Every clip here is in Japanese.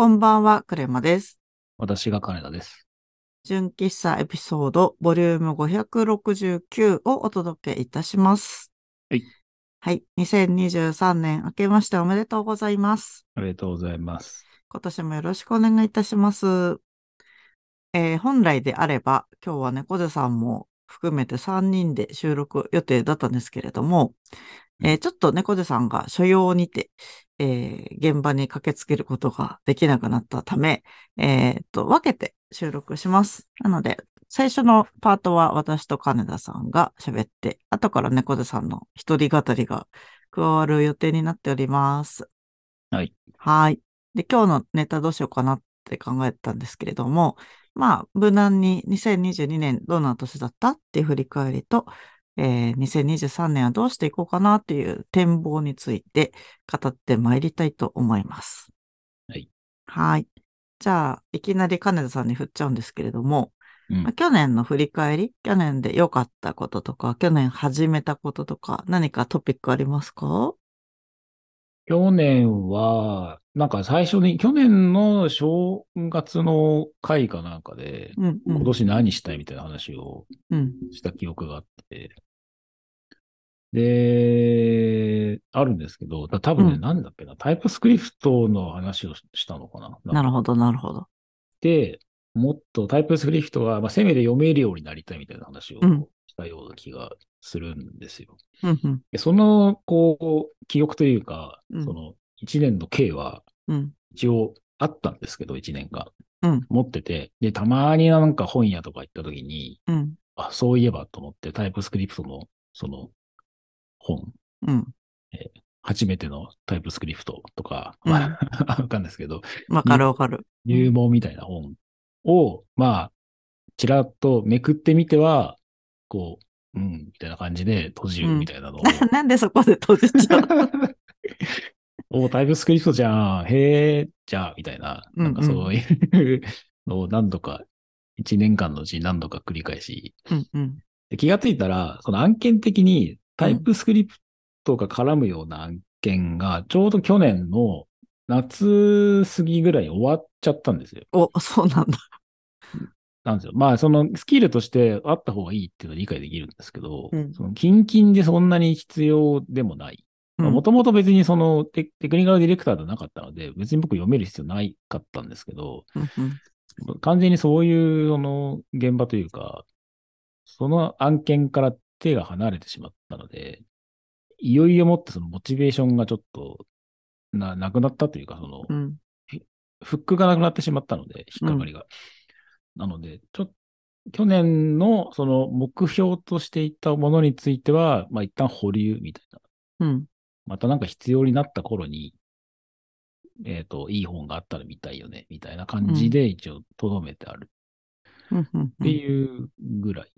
こんばんは、クレマです。私が金田です。純喫茶エピソード、ボリューム569をお届けいたします。はい。はい。2023年明けましておめでとうございます。ありがとうございます。今年もよろしくお願いいたします。えー本来であれば、今日は猫背さんも含めて3人で収録予定だったんですけれども、えーちょっと猫背さんが所用にて、えー現場に駆けつけることができなくなったため、えーっと、分けて収録します。なので、最初のパートは私と金田さんが喋って、後から猫背さんの一人語りが加わる予定になっております。はい。はい。で、今日のネタどうしようかなって考えてたんですけれども、まあ、無難に2022年どんな年だったっていう振り返りと、えー2023年はどうしていこうかなっていう展望について語ってまいりたいと思います。はい。はい。じゃあ、いきなり金田さんに振っちゃうんですけれども、うんまあ、去年の振り返り、去年で良かったこととか、去年始めたこととか、何かトピックありますか？去年は、なんか最初に、去年の正月の会かなんかで、うん、うん。今年何したいみたいな話をうん。した記憶があって、で、あるんですけど、だ多分ね、うんなんだっけな、タイプスクリプトの話をしたのかな。なるほど、なるほど。で、もっとタイプスクリプトが、まあ、せめて読めるようになりたいみたいな話をうんしたような気がするんですよ。うん、うん、でその、こう、記憶というか、うんその、一年の計はうん、一応あったんですけど、一年間。うん持ってて、で、たまになんか本屋とか行った時に、うん、あ、そういえばと思って、タイプスクリプトの、その、本、うん。初めてのタイプスクリプトとか、うん。まあ、わかんないですけど、わかるわかる。入門みたいな本を、まあ、ちらっとめくってみては、こう、うん、みたいな感じで閉じるみたいなのを、な なんでそこで閉じちゃう おタイプスクリプトじゃん、へえ、じゃあ、みたいな、うんうんなんかそういうのを何度か、一年間のうちに何度か繰り返し、うん、うん。で気がついたら、その案件的にタイプスクリプトが絡むような案件が、ちょうど去年の夏過ぎぐらいに終わっちゃったんですよ。お、そうなんだ。なんですよ。まあ、そのスキルとしてあった方がいいっていうのは理解できるんですけど、うんそのキンキンでそんなに必要でもない。うんもともと別にそのテテクニカルディレクターではなかったので、別に僕読める必要ないかったんですけど、うんうん完全にそういうその現場というか、その案件から手が離れてしまったので、いよいよもってそのモチベーションがちょっとななくなったというか、その、うん。フックがなくなってしまったので、引っかかりが。なので、ちょっと、去年のその目標としていたものについては、まあ一旦保留みたいな。うん。またなんか必要になった頃に、えっ、と、いい本があったら見たいよね、みたいな感じで一応留めてある。うんうん。っていうぐらい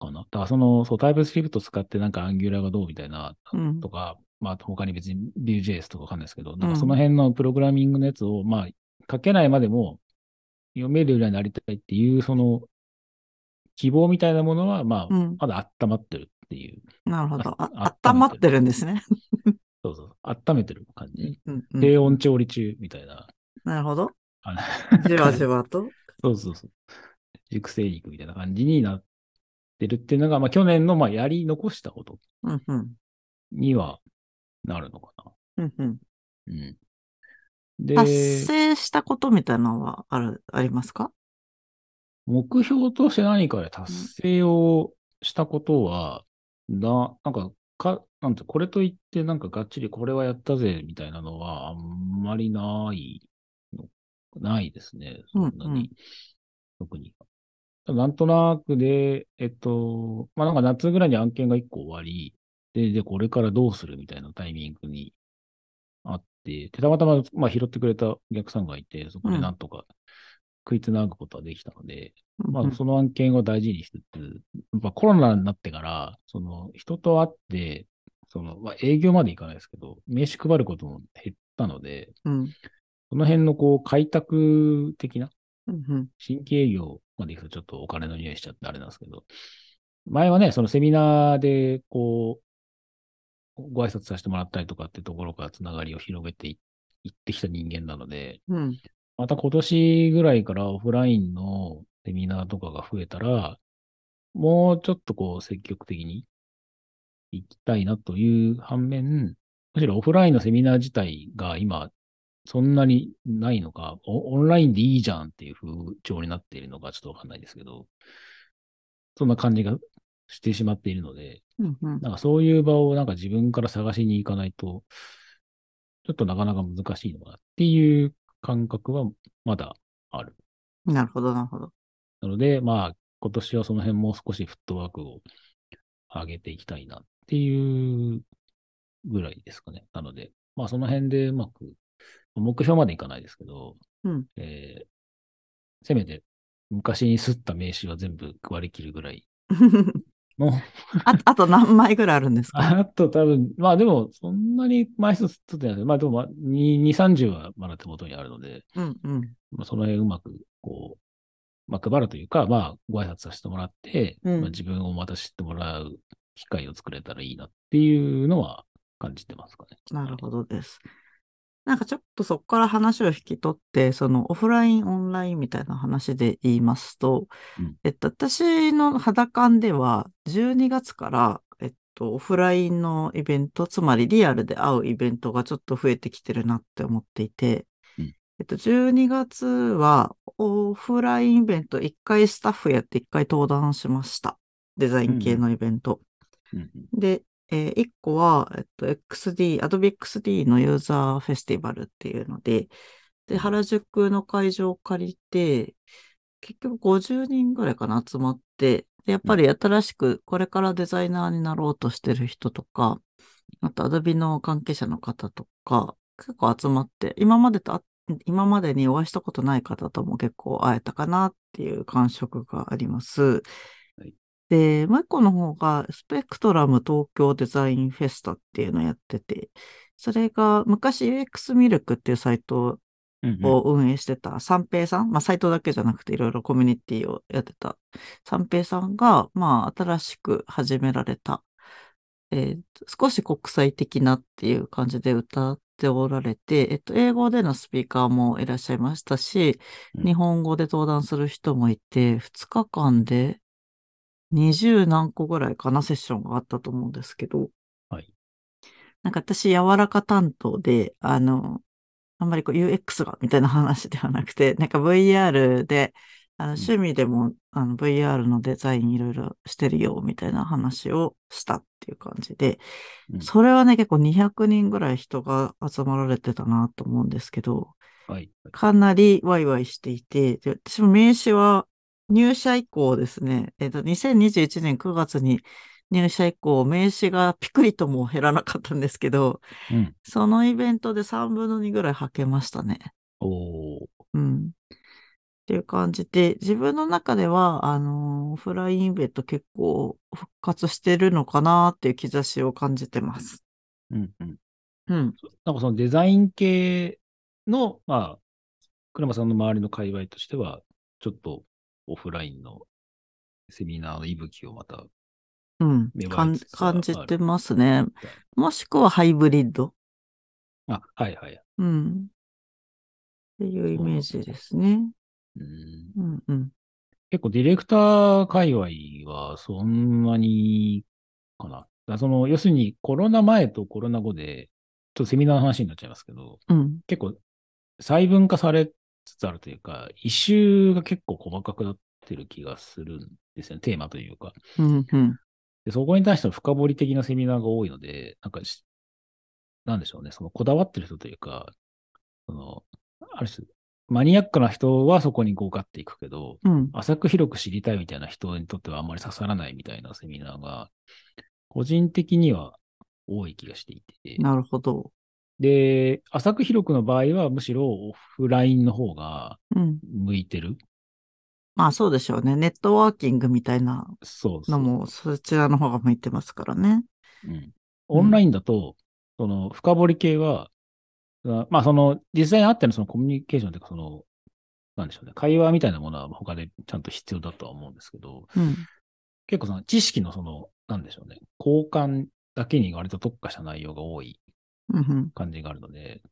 かな。だからその、そう、タイプスクリプト使ってなんかアンギュラーがどうみたいな、うんとか、まあ他に別に Vue.js とかわかんないですけど、なんかその辺のプログラミングのやつを、まあ書けないまでも読めるようになりたいっていう、その希望みたいなものは、まあ、うんまだ温まってるっていう。なるほど。ああ温まってるんですね。そうそう、温めてる感じ。うんうん低温調理中みたいな。なるほど。じわじわと。そうそうそう。熟成肉みたいな感じになってるっていうのが、まあ去年のまあやり残したことにはなるのかな。うんうんうん。で、達成したことみたいなのはある、ありますか？目標として何かで達成をしたことは、な、なんか、か、なんて、これといって、なんかがっちりこれはやったぜ、みたいなのは、あんまりないの、ないですね。そんなに。うんうん特に。なんとなくで、えっと、まあ、なんか夏ぐらいに案件が1個終わり、で、で、これからどうするみたいなタイミングにあって、でたまたま、まあ、拾ってくれたお客さんがいて、そこでなんとか食いつなぐことができたので、まあ、その案件を大事にしつつ、やっぱコロナになってから、その人と会って、その、まあ、営業まで行かないですけど、名刺配ることも減ったので、うん。その辺のこう、開拓的な、うんうん。新規営業まで行くとちょっとお金の匂いしちゃってあれなんですけど、前はね、そのセミナーで、こう、ご挨拶させてもらったりとかってところからつながりを広げていってきた人間なので、うん。また今年ぐらいからオフラインのセミナーとかが増えたら、もうちょっとこう積極的に行きたいなという反面、むしろオフラインのセミナー自体が今、そんなにないのか、オオンラインでいいじゃんっていう風潮になっているのかちょっとわかんないですけど、そんな感じがしてしまっているので、うん。うん。なんかそういう場をなんか自分から探しに行かないと、ちょっとなかなか難しいのかなっていう感覚はまだある。なるほど、なるほど。なので、まあ、今年はその辺もう少しフットワークを上げていきたいなっていうぐらいですかね。なので、まあその辺でうまく、目標までいかないですけど、うん。えーせめて昔に吸った名刺は全部配り切るぐらい の、ああと何枚ぐらいあるんですか？あと多分、まあでも、そんなに枚数吸ってないですまあでも、まあ、2、2 30はまだ手元にあるので、うんうん。まあ、その辺うまく、こう、まあ、配るというか、まあ、ご挨拶させてもらって、うんまあ、自分をまた知ってもらう機会を作れたらいいなっていうのは感じてますかね。なるほどです。なんかちょっとそこから話を引き取って、そのオフライン、オンラインみたいな話で言いますと、うんえっと、私の肌感では、12月から、えっと、オフラインのイベント、つまりリアルで会うイベントがちょっと増えてきてるなって思っていて、うんえっと、12月はオフラインイベント1回スタッフやって1回登壇しました。デザイン系のイベント。うんうんで、えー一個は、えっと、XD、Adobe XD のユーザーフェスティバルっていうので、で、原宿の会場を借りて、結局50人ぐらいかな集まって、で、やっぱり新しくこれからデザイナーになろうとしてる人とか、あと Adobe の関係者の方とか、結構集まって、今までとあ、今までにお会いしたことない方とも結構会えたかなっていう感触があります。はいで、もう一個の方が、スペクトラム東京デザインフェスタっていうのをやってて、それが昔 UX ミルクっていうサイトうんうん。を運営してた三平さん、まあサイトだけじゃなくていろいろコミュニティをやってた三平さんが、まあ新しく始められた、えー少し国際的なっていう感じで歌っておられて、えっと、英語でのスピーカーもいらっしゃいましたし、うん。日本語で登壇する人もいて、2日間で20何個ぐらいかな、セッションがあったと思うんですけど、はい。なんか私、柔らか担当で、あの、あんまりこう UX がみたいな話ではなくて、なんか VR で、あの趣味でも、あの VR のデザインいろいろしてるよみたいな話をしたっていう感じで、うんそれはね、結構200人ぐらい人が集まられてたなと思うんですけど、はい。かなりワイワイしていて、で私も名刺は入社以降ですね、えっと、2021年9月に入社以降、名刺がピクリとも減らなかったんですけど、うん。そのイベントで3分の2ぐらい履けましたね。おーうん。っていう感じで、自分の中では、あのーオフラインイベント結構復活してるのかなっていう兆しを感じてます。うんうん。うん。なんかそのデザイン系の、まあ、車さんの周りの界隈としては、ちょっとオフラインのセミナーの息吹をまたうん感じてますね。もしくはハイブリッド。あ、はいはい。うん。っていうイメージですね。うんうんうん。結構ディレクター界隈はそんなにかな。だその、要するにコロナ前とコロナ後で、ちょっとセミナーの話になっちゃいますけど、うん。結構細分化されつつあるというか、一周が結構細かくなってる気がするんですよね。テーマというか。うんうん。でそこに対しての深掘り的なセミナーが多いので、なんかし、なんでしょうね、そのこだわってる人というか、その、ある種、マニアックな人はそこにこうかっていくけど、うん。浅く広く知りたいみたいな人にとってはあんまり刺さらないみたいなセミナーが、個人的には多い気がしていて、なるほど。で、浅く広くの場合はむしろオフラインの方がうん。向いてる。まあそうでしょうね。ネットワーキングみたいな。のもそちらの方が向いてますからね。うん。オンラインだと、その深掘り系は、あまあその実際にあってのそのコミュニケーションというかその、なんでしょうね、会話みたいなものは他でちゃんと必要だとは思うんですけど、うん。結構その知識のその、なんでしょうね、交換だけに割と特化した内容が多いうんうん。感じがあるので、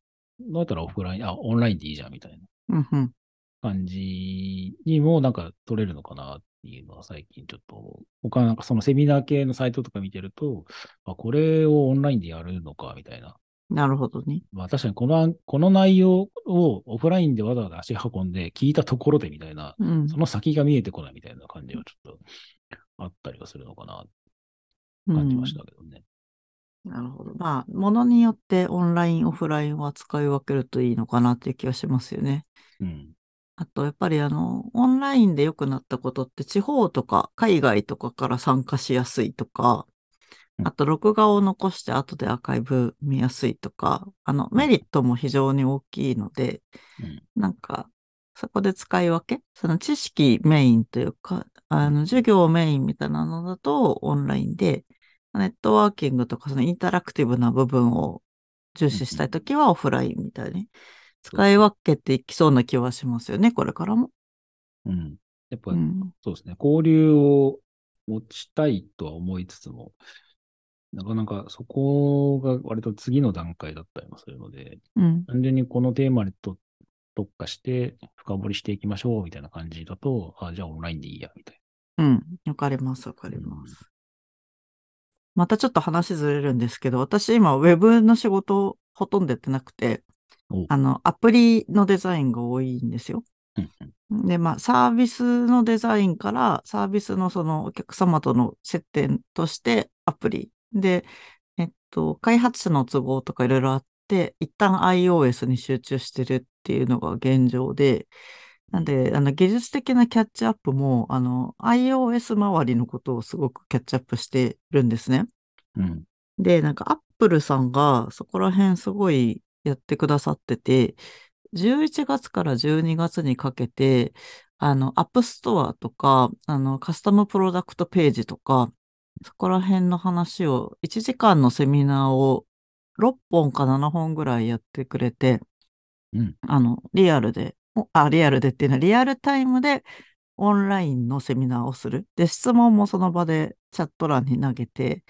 だったらオフライン、あ、オンラインでいいじゃんみたいなうん、うん。感じにもなんか取れるのかなっていうのは最近ちょっと、他なんかそのセミナー系のサイトとか見てると、あ、これをオンラインでやるのかみたいな。なるほどね。まあ確かにこの、この内容をオフラインでわざわざ足運んで聞いたところでみたいな、うんそ。の先が見えてこないみたいな感じはちょっとあったりはするのかな感じましたけどね。なるほど。まあ、ものによってオンライン、オフラインは使い分けるといいのかなっていう気がしますよね。うん。あと、やっぱりあの、オンラインで良くなったことって、地方とか海外とかから参加しやすいとか、うんあと、録画を残して後でアーカイブ見やすいとか、あの、メリットも非常に大きいので、うんなんか、そこで使い分けその知識メインというか、あの、授業メインみたいなのだとオンラインで、ネットワーキングとかそのインタラクティブな部分を重視したいときはオフラインみたいに使い分けていきそうな気はしますよね、これからも。うん。やっぱ、うん。そうですね。交流を持ちたいとは思いつつも、なかなかそこが割と次の段階だったりもするので、うん。単純にこのテーマにと特化して深掘りしていきましょうみたいな感じだと、あ、じゃあオンラインでいいや、みたいうん。わかります、わかります。またちょっと話ずれるんですけど、私今ウェブの仕事ほとんどやってなくてお、あの、アプリのデザインが多いんですよ。で、まあ、サービスのデザインから、サービスのそのお客様との接点としてアプリ。で、えっと、開発者の都合とかいろいろあって、一旦 iOS に集中してるっていうのが現状で、なんで、あの、技術的なキャッチアップも、あの、iOS 周りのことをすごくキャッチアップしてるんですね。で、なんか、アップルさんがそこら辺すごいやってくださってて、11月から12月にかけて、あの、アップストアとか、あの、カスタムプロダクトページとか、そこら辺の話を、1時間のセミナーを6本か7本ぐらいやってくれて、うん。あの、リアルで、おあ、リアルでっていうのは、リアルタイムでオンラインのセミナーをする。で、質問もその場でチャット欄に投げて、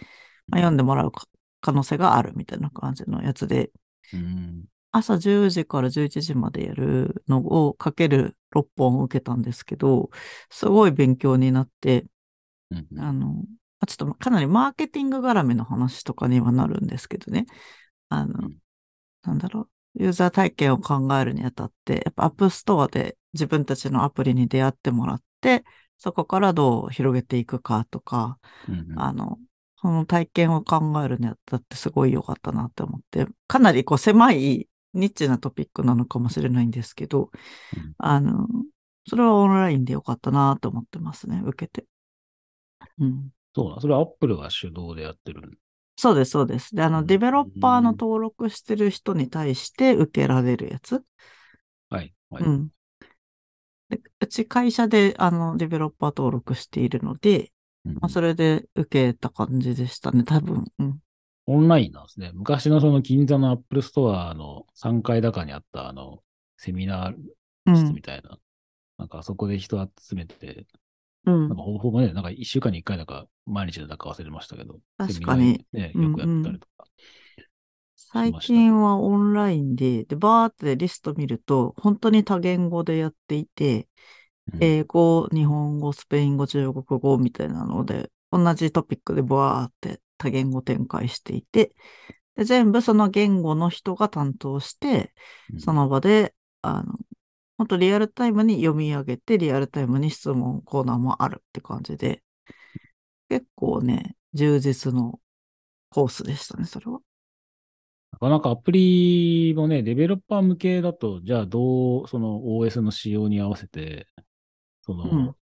まあ、読んでもらうか可能性があるみたいな感じのやつで、うん。朝10時から11時までやるのをかける6本受けたんですけど、すごい勉強になって、うん。あの、あちょっとかなりマーケティング絡みの話とかにはなるんですけどね。あの、うんなんだろう。ユーザー体験を考えるにあたって、やっぱアップストアで自分たちのアプリに出会ってもらって、そこからどう広げていくかとか、うん。あの、その体験を考えるにあたってすごい良かったなって思って、かなりこう狭いニッチなトピックなのかもしれないんですけど、うんあの、それはオンラインで良かったなと思ってますね、受けて。うん。そうだ。それはアップルが主導でやってる。そうです、そうです。で、あの、うんデベロッパーの登録してる人に対して受けられるやつ。はい。はい。うん。でうち会社で、あの、デベロッパー登録しているので、うんまあ、それで受けた感じでしたね、多分。うん。オンラインなんですね。昔のその銀座のアップルストアの3階高にあったあの、セミナーうん室み。たいな。なんかあそこで人集めて、うん。なんかほぼほぼね、なんか1週間に1回なんか毎日だか忘れましたけど、確かに。ね、うんよくやったりとか。最近はオンラインで、で、バーってリスト見ると、本当に多言語でやっていて、うん。英語、日本語、スペイン語、中国語みたいなので、同じトピックでバーって多言語展開していて、で全部その言語の人が担当して、うん。その場で、あの、本当リアルタイムに読み上げて、リアルタイムに質問コーナーもあるって感じで、結構ね、充実のコースでしたね、それは。なかなかアプリもね、デベロッパー向けだと、じゃあどう、その OS の仕様に合わせて、その、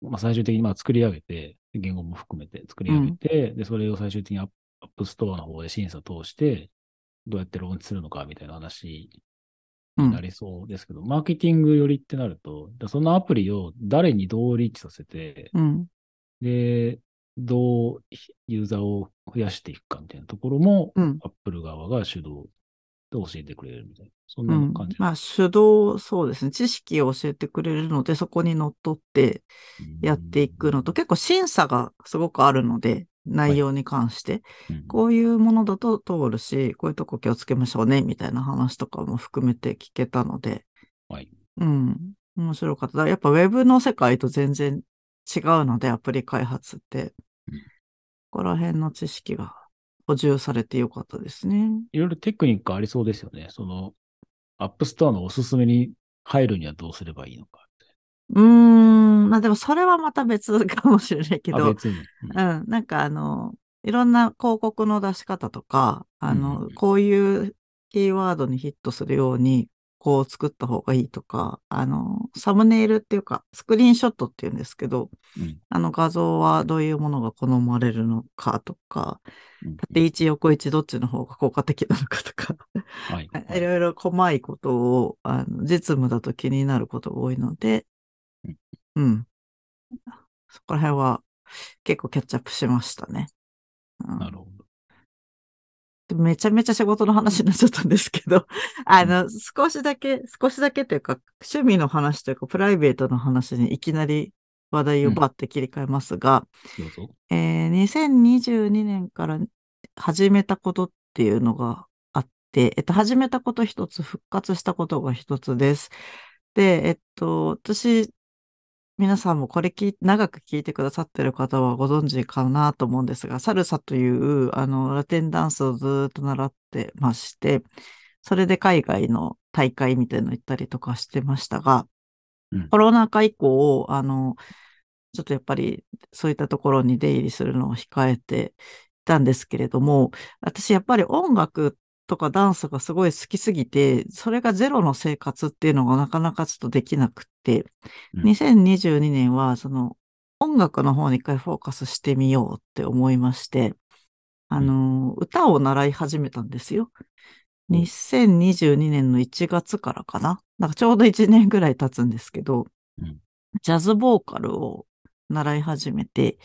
まあ最終的にまあ作り上げて、言語も含めて作り上げて、で、それを最終的にアップストアの方で審査通して、どうやってローンチするのかみたいな話うんになりそうですけど、マーケティング寄りってなると、そのアプリを誰にどうリーチさせて、うん。で、どうユーザーを増やしていくかみたいなところも、うん。アップル側が主導で教えてくれるみたいな、そんうなん感じ。まあ、主導、そうですね。知識を教えてくれるので、そこにのっとってやっていくのと、結構審査がすごくあるので、内容に関して、うんこういうものだと通るし、こういうとこ気をつけましょうね、みたいな話とかも含めて聞けたので、はい。うん、面白かった。やっぱウェブの世界と全然違うので、アプリ開発って。うんここら辺の知識が補充されてよかったですね。いろいろテクニックありそうですよね。その、アップストアのおすすめに入るにはどうすればいいのか。うーん、まあでもそれはまた別かもしれないけあ、ど、別に。うん。うん、なんかあの、いろんな広告の出し方とか、あのうん、こういうキーワードにヒットするように、こう作った方がいいとか、あの、サムネイルっていうか、スクリーンショットっていうんですけど、うん。あの画像はどういうものが好まれるのかとか、うん縦位置、横位置どっちの方が効果的なのかとか、はい。いろいろ細いことを、あの、実務だと気になることが多いのでうん、うん。そこら辺は結構キャッチアップしましたね。うんなるほど。めちゃめちゃ仕事の話になっちゃったんですけど、あの、少しだけ、少しだけというか、趣味の話というか、プライベートの話にいきなり話題をバッて切り替えますが、どうぞ。えー2022年から始めたことっていうのがあって、えっと、始めたこと一つ、復活したことが一つです。で、えっと、私、皆さんもこれ聞い長く聞いてくださってる方はご存知かなと思うんですが、サルサという、あの、ラテンダンスをずーっと習ってまして、それで海外の大会みたいの行ったりとかしてましたが、うん。コロナ禍以降、あの、ちょっとやっぱりそういったところに出入りするのを控えていたんですけれども、私やっぱり音楽とかダンスがすごい好きすぎて、それがゼロの生活っていうのがなかなかちょっとできなく2022年はその音楽の方に一回フォーカスしてみようって思いまして、あの、歌を習い始めたんですよ。うん2022年の1月からかな。なんかちょうど1年ぐらい経つんですけど、うんジャズボーカルを習い始めて、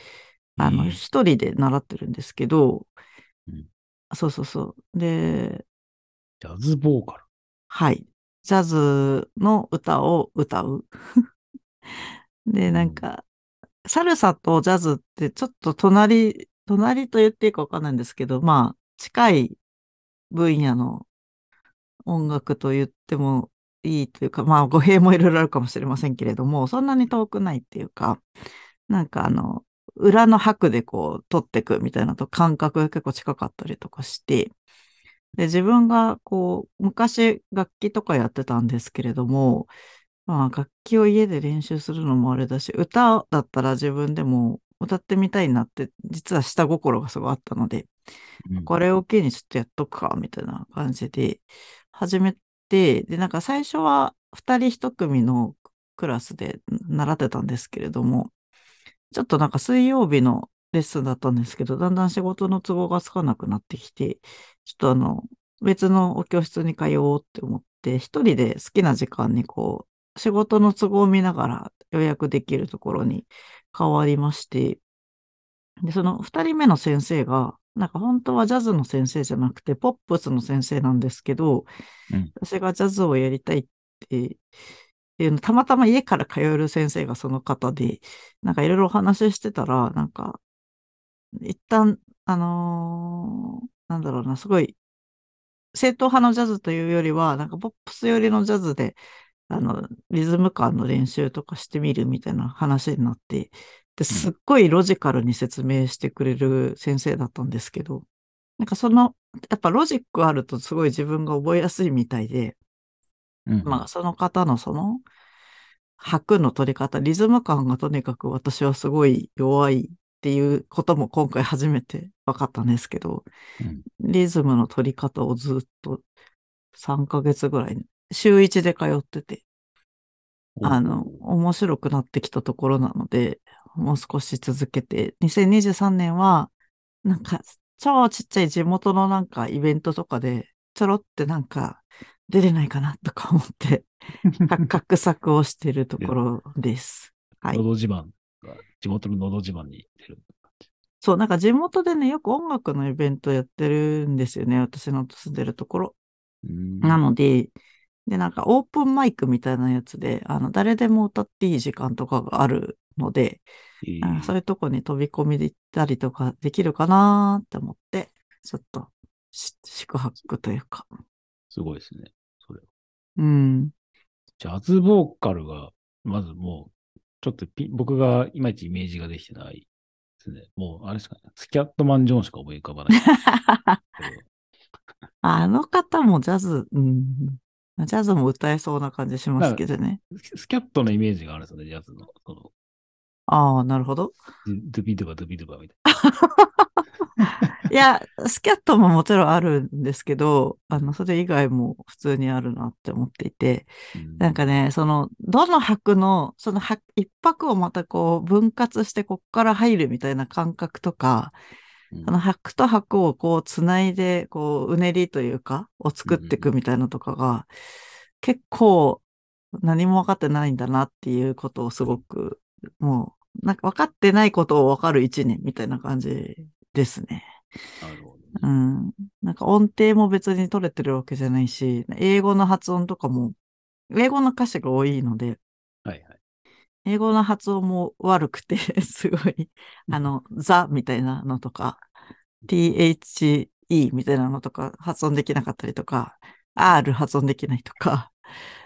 あの、ええ一人で習ってるんですけど、うんそうそうそう。で、ジャズボーカル。はい。ジャズの歌を歌う。で、なんか、サルサとジャズってちょっと隣、隣と言っていいかわかんないんですけど、まあ、近い分野の音楽と言ってもいいというか、まあ、語弊もいろいろあるかもしれませんけれども、そんなに遠くないっていうか、なんかあの、裏の拍でこう、取っていくみたいなと感覚が結構近かったりとかして、で、自分がこう、昔楽器とかやってたんですけれども、まあ楽器を家で練習するのもあれだし、歌だったら自分でも歌ってみたいなって、実は下心がすごいあったので、うん。これを機にちょっとやっとくか、みたいな感じで始めて、で、なんか最初は二人一組のクラスで習ってたんですけれども、ちょっとなんか水曜日のレッスンだったんですけど、だんだん仕事の都合がつかなくなってきて、ちょっとあの、別のお教室に通おうって思って、一人で好きな時間にこう、仕事の都合を見ながら予約できるところに変わりまして、で、その二人目の先生が、なんか本当はジャズの先生じゃなくて、ポップスの先生なんですけど、うん。私がジャズをやりたいっていうの、たまたま家から通える先生がその方で、なんかいろいろお話ししてたら、なんか、一旦、あのーなんだろうな、すごい、正統派のジャズというよりは、なんかポップス寄りのジャズで、あの、リズム感の練習とかしてみるみたいな話になって、で、すっごいロジカルに説明してくれる先生だったんですけど、なんかその、やっぱロジックあるとすごい自分が覚えやすいみたいで、うんまあその方のその、拍の取り方、リズム感がとにかく私はすごい弱いっていうことも今回初めて分かったんですけど、うん。リズムの取り方をずっと3ヶ月ぐらい、週1で通ってて、あの、面白くなってきたところなので、もう少し続けて、2023年は、なんか、超ちっちゃい地元のなんかイベントとかで、ちょろってなんか、出れないかなとか思って、画画策をしているところです。はいが、地元ののど自慢に出る。そう、なんか地元でね、よく音楽のイベントやってるんですよね。私の住んでるところ。ななので、で、なんかオープンマイクみたいなやつで、あの、誰でも歌っていい時間とかがあるので、えなんかそうーいうとこに飛び込みで行ったりとかできるかなって思って、ちょっとし宿泊というか。すごいですね。それ。うん。ジャズボーカルが、まずもう、ちょっとピ僕がいまいちイメージができてないですね。もう、あれですかね。スキャットマン・ジョーンしか思い浮かばない。あの方もジャズ、うん。ジャズも歌えそうな感じしますけどね。ススキャットのイメージがあるんですよね、ジャズの。そのああ、なるほど。ドドゥビドゥバドゥビドゥバみたい いや、スキャットももちろんあるんですけど、あの、それ以外も普通にあるなって思っていて、な。うんなんかね、その、どの拍の、その拍一拍をまたこう分割してこっから入るみたいな感覚とか、うんその拍と拍をこうつないで、こううねりというか、を作っていくみたいなとかが、結構何も分かってないんだなっていうことをすごく、もう、なんか分かってないことを分かる一年みたいな感じですね。なるほどね。うん。なんか音程も別に取れてるわけじゃないし、英語の発音とかも、英語の歌詞が多いので、はいはい。英語の発音も悪くて、すごい、あの、ザみたいなのとか、the みたいなのとか発音できなかったりとか、r 発音できないとか、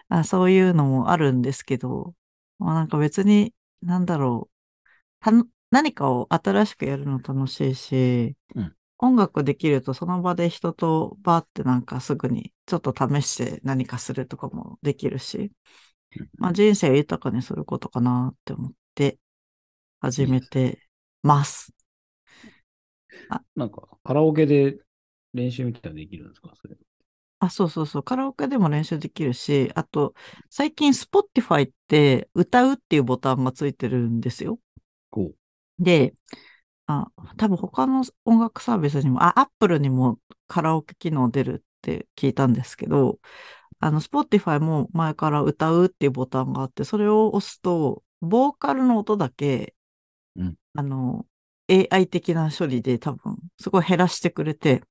あそういうのもあるんですけど、まあ、なんか別に、なんだろう、何かを新しくやるの楽しいし、うん音楽できるとその場で人とバーってなんかすぐにちょっと試して何かするとかもできるし、まあ、人生を豊かにすることかなって思って始めてます。なんか、カラオケで練習みたいなのできるんですか？それ。あ、そうそうそう。カラオケでも練習できるし、あと、最近 Spotify って歌うっていうボタンがついてるんですよ。こで、あ、多分他の音楽サービスにも、あ、Apple にもカラオケ機能出るって聞いたんですけど、あの、Spotify も前から歌うっていうボタンがあって、それを押すと、ボーカルの音だけ、うん。あの、AI 的な処理で多分、すごい減らしてくれて、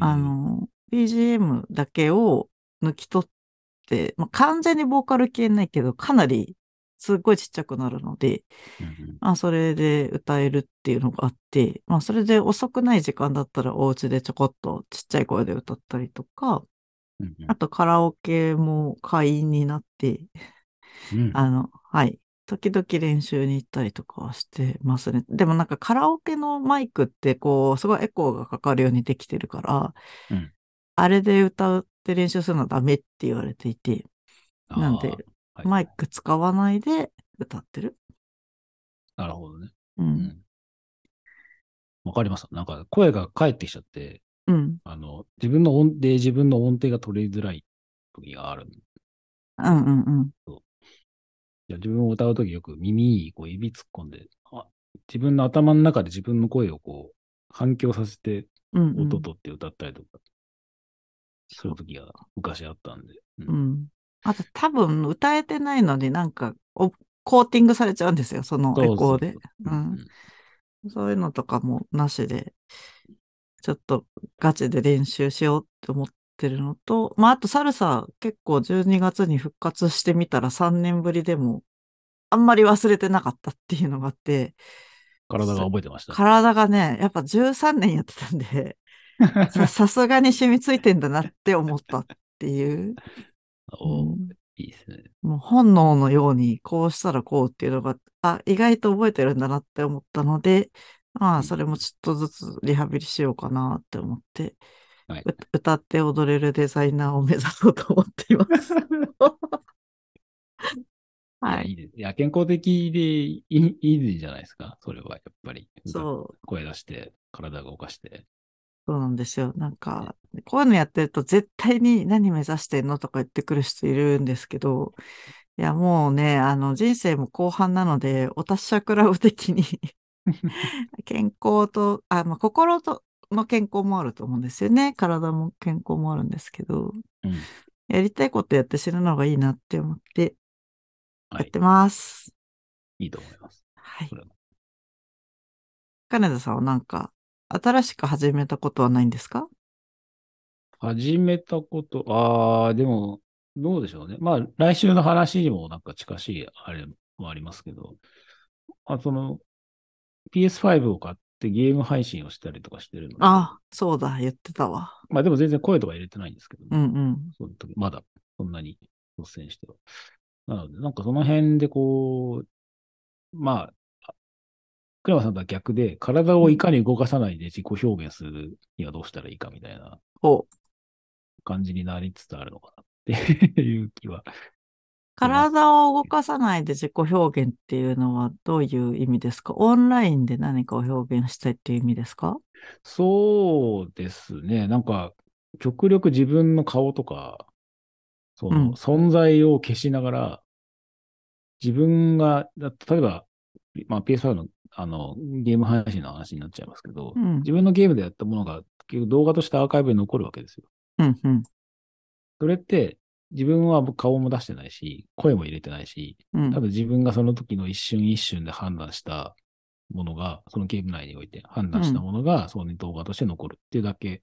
あ、の、BGM だけを抜き取って、まあ、完全にボーカル消えないけど、かなりすっごいちっちゃくなるので、まあ、それで歌えるっていうのがあって、まあ、それで遅くない時間だったらお家でちょこっとちっちゃい声で歌ったりとか、うんあとカラオケも会員になって、うん。あの、はい。時々練習に行ったりとかはしてますね。でもなんかカラオケのマイクってこう、すごいエコーがかかるようにできてるから、うん。あれで歌って練習するのはダメって言われていて、なんではいマイク使わないで歌ってる。なるほどね。う。うんん。わかります。なんか、声が返ってきちゃって、うん。あの、自分の音で自分の音程が取りづらい時がある。いうんうんうん。や自分を歌う時よく耳にこう指突っ込んで、あ自分の頭の中で自分の声をこう、反響させてうんうん音取って歌ったりとか、そういう時が昔あったんで。うんうん。あと多分歌えてないのになんかおコーティングされちゃうんですよ、そのエコーで。そううんそういうのとかもなしで、ちょっとガチで練習しようって思ってるのと、まああとサルサ結構12月に復活してみたら3年ぶりでもあんまり忘れてなかったっていうのがあって、体が覚えてました。体がね、やっぱ13年やってたんで、ささすがに染みついてんだなって思ったっていう。おーうんいいですね。もう本能のようにこうしたらこうっていうのが、あ、意外と覚えてるんだなって思ったので、まあ、それもちょっとずつリハビリしようかなって思って、はい。う歌って踊れるデザイナーを目指そうと思っています。はいい。いです。いや、健康的でいいいいじゃないですか。それはやっぱり。そう、声出して、体が動かして。そうなんですよ。なんか、こういうのやってると絶対に何目指してんの？とか言ってくる人いるんですけど、いや、もうね、あの、人生も後半なので、お達者クラブ的に 健康と、あ、まあ、心との健康もあると思うんですよね。体も健康もあるんですけど、うん。やりたいことやって死ぬのがいいなって思ってはいやって。ます。いいと思います。はい金田さんはなんか、新しく始めたことはないんですか？始めたこと、ああ、でも、どうでしょうね。まあ、来週の話にもなんか近しいあれもありますけど、あその、PS5 を買ってゲーム配信をしたりとかしてるので、あ、そうだ、言ってたわ。まあでも全然声とか入れてないんですけど、うんうん。その時まだそんなに率先しては。なので、なんかその辺でこう、まあ、あクラマさんとは逆で、体をいかに動かさないで自己表現するにはどうしたらいいかみたいな。感じになりつつあるのかなっていう気は。体を動かさないで自己表現っていうのはどういう意味ですか？オンラインで何かを表現したいっていう意味ですか？そうですね。なんか、極力自分の顔とか、そうんの存在を消しながら、自分が、だ例えば、まあ、PS5 のあのゲーム配信の話になっちゃいますけど、うん自分のゲームでやったものが結局動画としてアーカイブに残るわけですよ。うんうん。それって、自分は顔も出してないし、声も入れてないし、うんただ自分がその時の一瞬一瞬で判断したものが、そのゲーム内において判断したものが、その動画として残るっていうだけ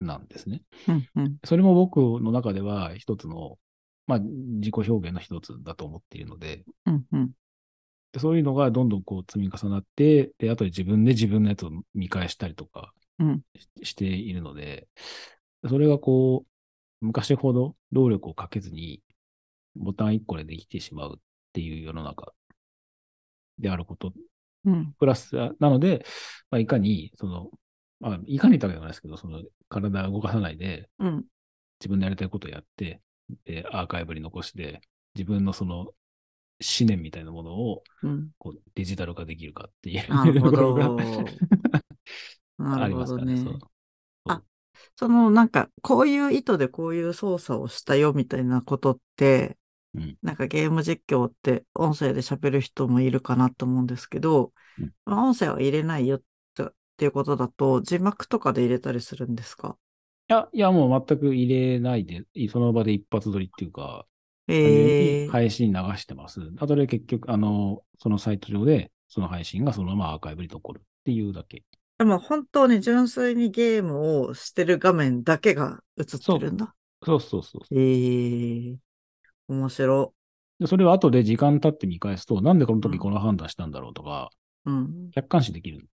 なんですね。うんうん。それも僕の中では一つの、まあ、自己表現の一つだと思っているので、うんうん。でそういうのがどんどんこう積み重なって、で、あとで自分で自分のやつを見返したりとかうんししているので、それがこう、昔ほど労力をかけずに、ボタン1個でできてしまうっていう世の中であること、うん。プラス、なので、まあ、いかに、その、まあ、いかにだけじゃないですけど、その、体を動かさないで、うん。自分のやりたいことをやって、で、アーカイブに残して、自分のその、思念みたいなものを。こうデジタル化できるかっていうところどが。ありますからね。。そうそのなんか、こういう意図でこういう操作をしたよみたいなことって、うんなんかゲーム実況って音声で喋る人もいるかなと思うんですけど、うんまあ音声は入れないよっていうことだと、字幕とかで入れたりするんですかいや、いや、もう全く入れないで、その場で一発撮りっていうか、ええに配信流してます。あとで結局、あの、そのサイト上で、その配信がそのままアーカイブに残るっていうだけ。でも本当に純粋にゲームをしてる画面だけが映ってるんだ。そうそうそう。ええ面白。でそれを後で時間経って見返すと、なんでこのうん時この判断したんだろうとか、うん。客観視できる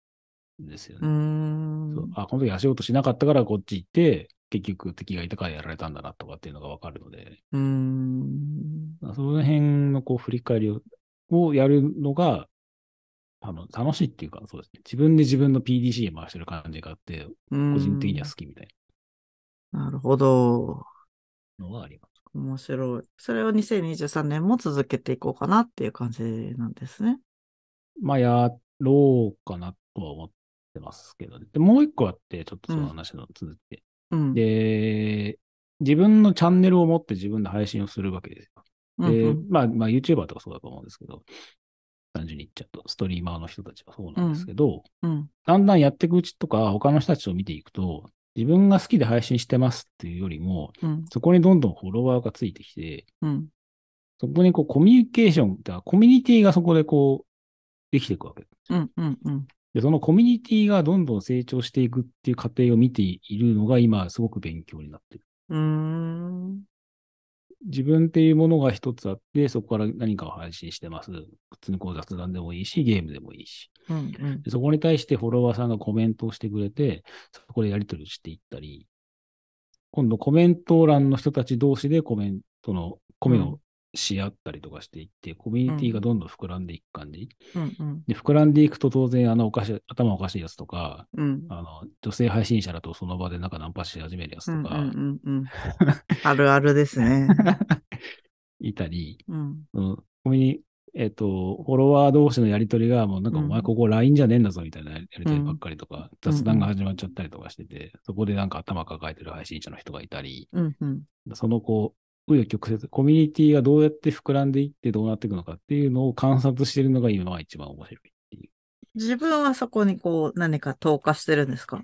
んですようーね。ん。そうあ、この時足音しなかったからこっち行って、結局敵がいたからやられたんだなとかっていうのがわかるので、うーん。その辺のこう振り返りををやるのが、あの楽しいっていうか、そうですね。自分で自分の PDC 回してる感じがあって、個個人的には好きみたいなるほど。なのがあります。面白い。それを2023年も続けていこうかなっていう感じなんですね。まあ、やろうかなとは思ってますけどね。で、もう一個あって、ちょっとその話の続きで。うん。で、自分のチャンネルを持って自分で配信をするわけですよ。で、うんうんまあ、まあ、YouTuber とかそうだと思うんですけど、単純に言っちゃうと、ストリーマーの人たちはそうなんですけど、うん。だんだんやっていくうちとか、他の人たちを見ていくと、自分が好きで配信してますっていうよりも、うん。そこにどんどんフォロワーがついてきて、うん。そこにこうコミュニケーション、だからコミュニティがそこでこう、できていくわけ。うん。うん。うん。で、そのコミュニティがどんどん成長していくっていう過程を見ているのが今すごく勉強になってる。うーん。自分っていうものが一つあって、そこから何かを配信してます。普通にこう雑談でもいいし、ゲームでもいいし。うん。うん。でそこに対してフォロワーさんがコメントをしてくれて、そこでやり取りをしていったり、今度コメント欄の人たち同士でコメントの、コメをし合ったりとかしていって、コミュニティがどんどん膨らんでいく感じ。うん。うん。で、膨らんでいくと当然、あの、おかしい、頭おかしいやつとか、うん。あの、女性配信者だとその場でなんかナンパし始めるやつうん。とか、うん。うん。あるあるですね。いたり、うん。コミュニ、えっ、と、フォロワー同士のやりとりが、もうなんか、うんお前ここ LINE じゃねえんだぞみたいなやりとりばっかりとか、うん雑談が始まっちゃったりとかしてて、そこでなんか頭抱えてる配信者の人がいたり。そのこう、紆余曲折、コミュニティがどうやって膨らんでいってどうなっていくのかっていうのを観察してるのが今は一番面白いっていう。自分はそこにこう何か投下してるんですか？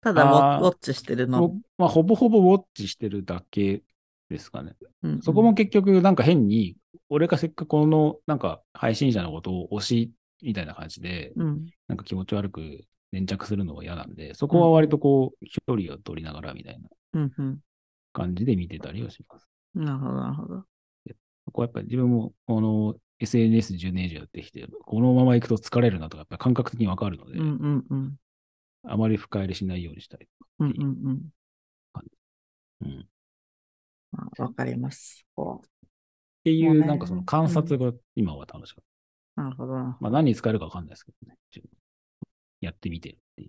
ただウォッチしてるの？もまあ、ほぼほぼウォッチしてるだけですかね。うんうんそこも結局なんか変に、俺がせっかくこのなんか配信者のことを推しみたいな感じで、うん。なんか気持ち悪く粘着するのは嫌なんで、そこは割とこう、距離を取りながらみたいな。感じで見てたりはします。なるほど、なるほど。ここはやっぱり自分も、この SNS10 年以上やってきて、このまま行くと疲れるなとか、やっぱ感覚的にわかるので、うんうんうん。あまり深入りしないようにしたい。うんうんうん。うん。っまあわかります。こていう、なんかその観察が今は楽しかった。うなるほどな。まあ何に使えるかわかんないですけどね。やってみてるってい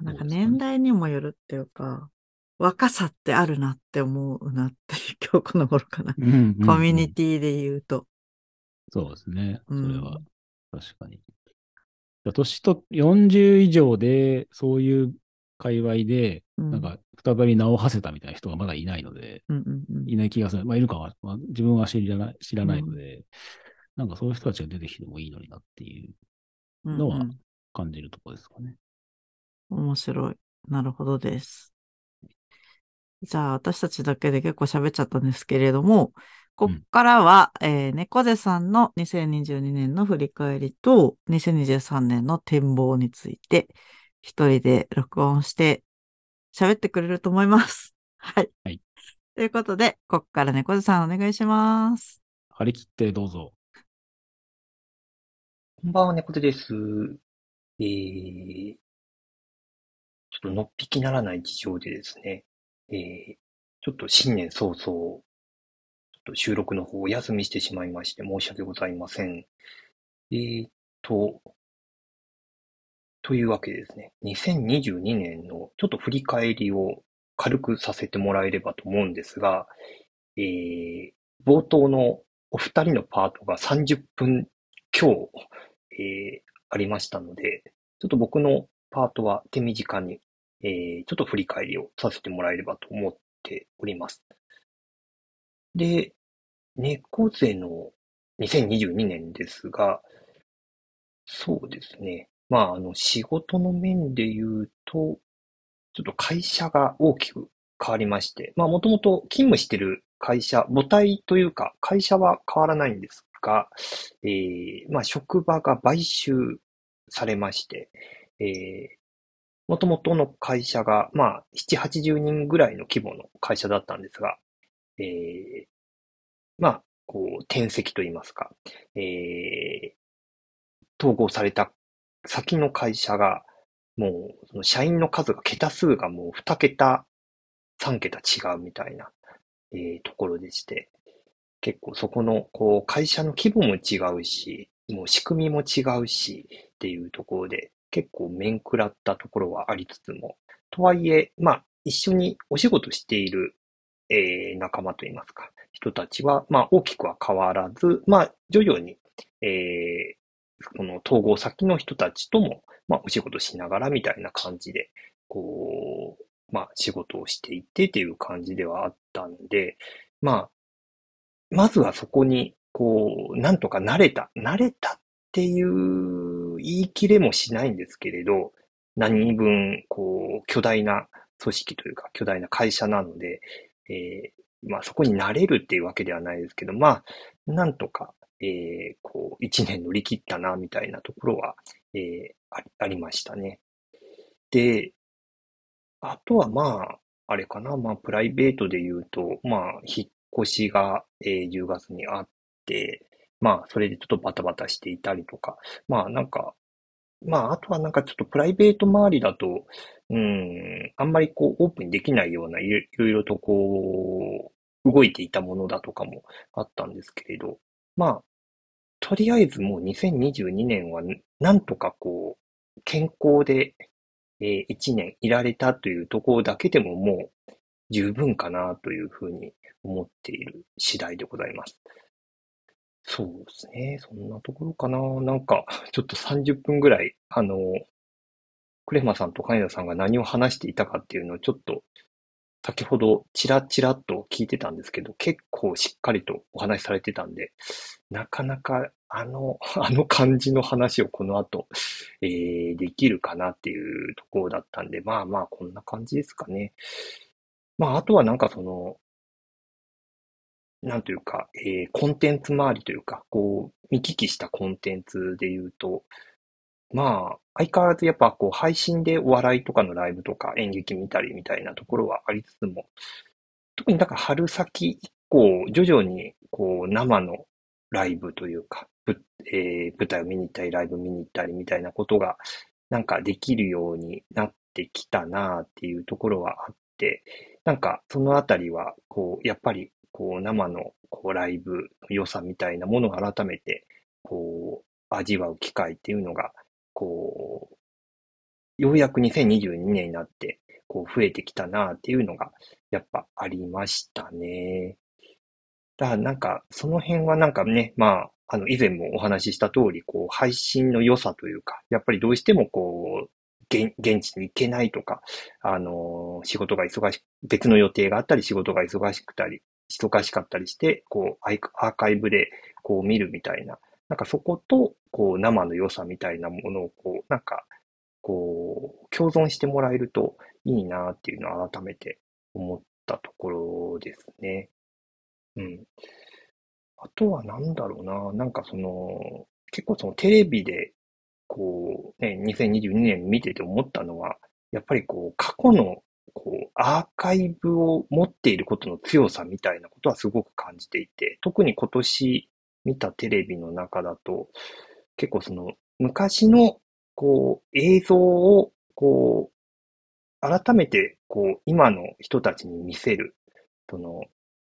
う。なんか年代にもよるっていうか、若さってあるなって思うなっていう 今日この頃かな。うんうんうんコミュニティで言うと。そうですね。そうんれは、確かに。年と40以上で、そういう界隈で、うんなんか、再び名を馳せたみたいな人がまだいないので、うんうんうん。いない気がする。まあ、いるかは、まあ、自分は知らない、知らないので、なんかそういう人たちが出てきてもいいのになっていうのはうんうん感じるところですかね。面白い。なるほどです。じゃあ、私たちだけで結構喋っちゃったんですけれども、こっからは、えー猫背さんの2022年の振り返りと、2023年の展望について、一人で録音して喋ってくれると思います。はい。はいということで、こっから猫背さんお願いします。張り切ってどうぞ。こんばんは、猫背です。えー、ちょっとのっぴきならない事情でですね、えー、ちょっと新年早々、ちょっと収録の方をお休みしてしまいまして申し訳ございません。えーと、というわけでですね、2022年のちょっと振り返りを軽くさせてもらえればと思うんですが、えー、冒頭のお二人のパートが30分強、えーありましたので、ちょっと僕のパートは手短に、えーちょっと振り返りをさせてもらえればと思っております。で、猫背の2022年ですが、そうですね。まあ、あの、仕事の面で言うと、ちょっと会社が大きく変わりまして、まあ、もともと勤務してる会社、母体というか、会社は変わらないんですが、えーまあ、職場が買収されまして、えー、もともとの会社が、まあ、7、80人ぐらいの規模の会社だったんですが、えー、まあ、こう、転籍といいますか、えー、統合された先の会社が、もう、その社員の数が、桁数がもう2桁、3桁違うみたいな、えーところでして、結構そこの、こう、会社の規模も違うし、もう仕組みも違うし、っていうところで、結構面食らったところはありつつも、とはいえ、まあ、一緒にお仕事している、えー仲間といいますか、人たちは、まあ、大きくは変わらず、まあ、徐々に、えーこの統合先の人たちとも、まあ、お仕事しながらみたいな感じで、こう、まあ、仕事をしていてっていう感じではあったんで、まあ、まずはそこに、こう、なんとか慣れた、慣れたっていう言い切れもしないんですけれど、何分、こう、巨大な組織というか、巨大な会社なので、えーまあそこに慣れるっていうわけではないですけど、まあ、なんとか、えーこう、一年乗り切ったな、みたいなところは、えーありありましたね。で、あとはまあ、あれかな、まあ、プライベートで言うと、まあ、引っ越しが、えー10月にあって、まあ、それでちょっとバタバタしていたりとか、まあ、なんか、まあ、あとはなんかちょっとプライベート周りだと、うん、あんまりこう、オープンできないような、いろいろとこう、動いていたものだとかもあったんですけれど、まあ、とりあえずもう2022年は、なんとかこう、健康で、えー、1年いられたというところだけでももう十分かなというふうに思っている次第でございます。そうですね。そんなところかな。なんか、ちょっと30分ぐらい、あの、クレマさんと金田さんが何を話していたかっていうのをちょっと、先ほどチラチラと聞いてたんですけど、結構しっかりとお話しされてたんで、なかなかあの、あの感じの話をこの後、えー、できるかなっていうところだったんで、まあまあこんな感じですかね。まああとはなんかその、なんというか、えー、コンテンツ周りというか、こう、見聞きしたコンテンツで言うと、まあ、相変わらずやっぱこう配信でお笑いとかのライブとか演劇見たりみたいなところはありつつも、特にだか春先以降、徐々にこう生のライブというか、えー舞台を見に行ったり、ライブ見に行ったりみたいなことが、なんかできるようになってきたなっていうところはあって、なんかそのあたりは、こう、やっぱり、こう、生のこうライブの良さみたいなものを改めて、こう、味わう機会っていうのが、こう、ようやく2022年になって、こう、増えてきたなっていうのが、やっぱありましたね。だからなんか、その辺はなんかね、まあ、あの、以前もお話しした通り、こう、配信の良さというか、やっぱりどうしてもこう、現地に行けないとか、あの、仕事が忙し、別の予定があったり、仕事が忙しくたり、忙しかったりして、こう、アーカイブでこう見るみたいな、なんかそこと、こう、生の良さみたいなものを、こう、なんか、こう、共存してもらえるといいなっていうのを改めて思ったところですね。うん。あとはなんだろうな、なんかその、結構そのテレビで、こう、ね、2022年見てて思ったのは、やっぱりこう、過去の、こう、アーカイブを持っていることの強さみたいなことはすごく感じていて、特に今年見たテレビの中だと、結構その、昔の、こう、映像を、こう、改めて、こう、今の人たちに見せる、その、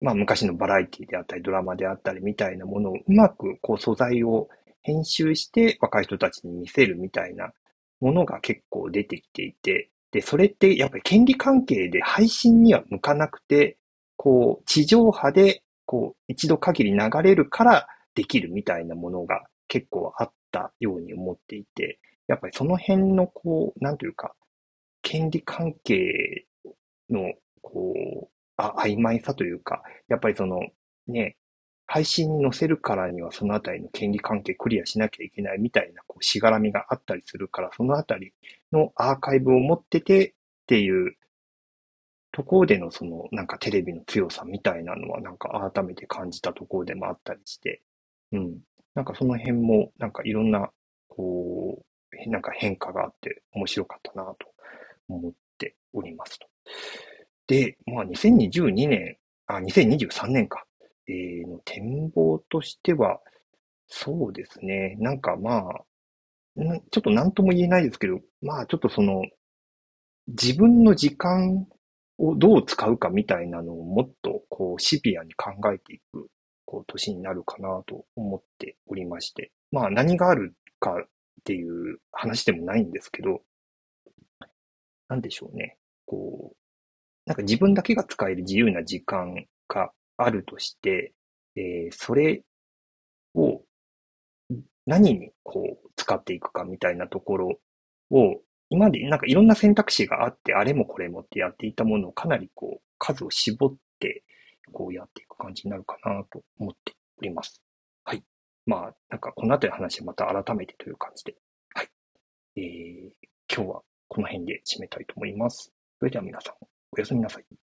まあ昔のバラエティであったり、ドラマであったりみたいなものをうまく、こう、素材を編集して若い人たちに見せるみたいなものが結構出てきていて、で、それってやっぱり権利関係で配信には向かなくて、こう、地上波で、こう、一度限り流れるからできるみたいなものが結構あったように思っていて、やっぱりその辺の、こう、なんというか、権利関係の、こう、あ、曖昧さというか、やっぱりその、ね、配信に載せるからにはそのあたりの権利関係クリアしなきゃいけないみたいな、こう、しがらみがあったりするから、そのあたりのアーカイブを持っててっていうところでのその、なんかテレビの強さみたいなのは、なんか改めて感じたところでもあったりして、うん。なんかその辺も、なんかいろんな、こう、なんか変化があって面白かったなと思っておりますと。で、まあ2022年、あ、2023年か、えーの展望としては、そうですね、なんかまあ、ちょっと何とも言えないですけど、まあちょっとその、自分の時間をどう使うかみたいなのをもっとこうシビアに考えていくこう年になるかなと思っておりまして、まあ何があるかっていう話でもないんですけど、なんでしょうね。こう、なんか自分だけが使える自由な時間があるとして、えーそれを何にこう使っていくかみたいなところを、今までなんかいろんな選択肢があって、あれもこれもってやっていたものをかなりこう数を絞ってこうやっていく感じになるかなと思っております。はい。まあ、なんかこの後の話はまた改めてという感じで、はい。えー、今日はこの辺で締めたいと思います。それでは皆さん、おやすみなさい。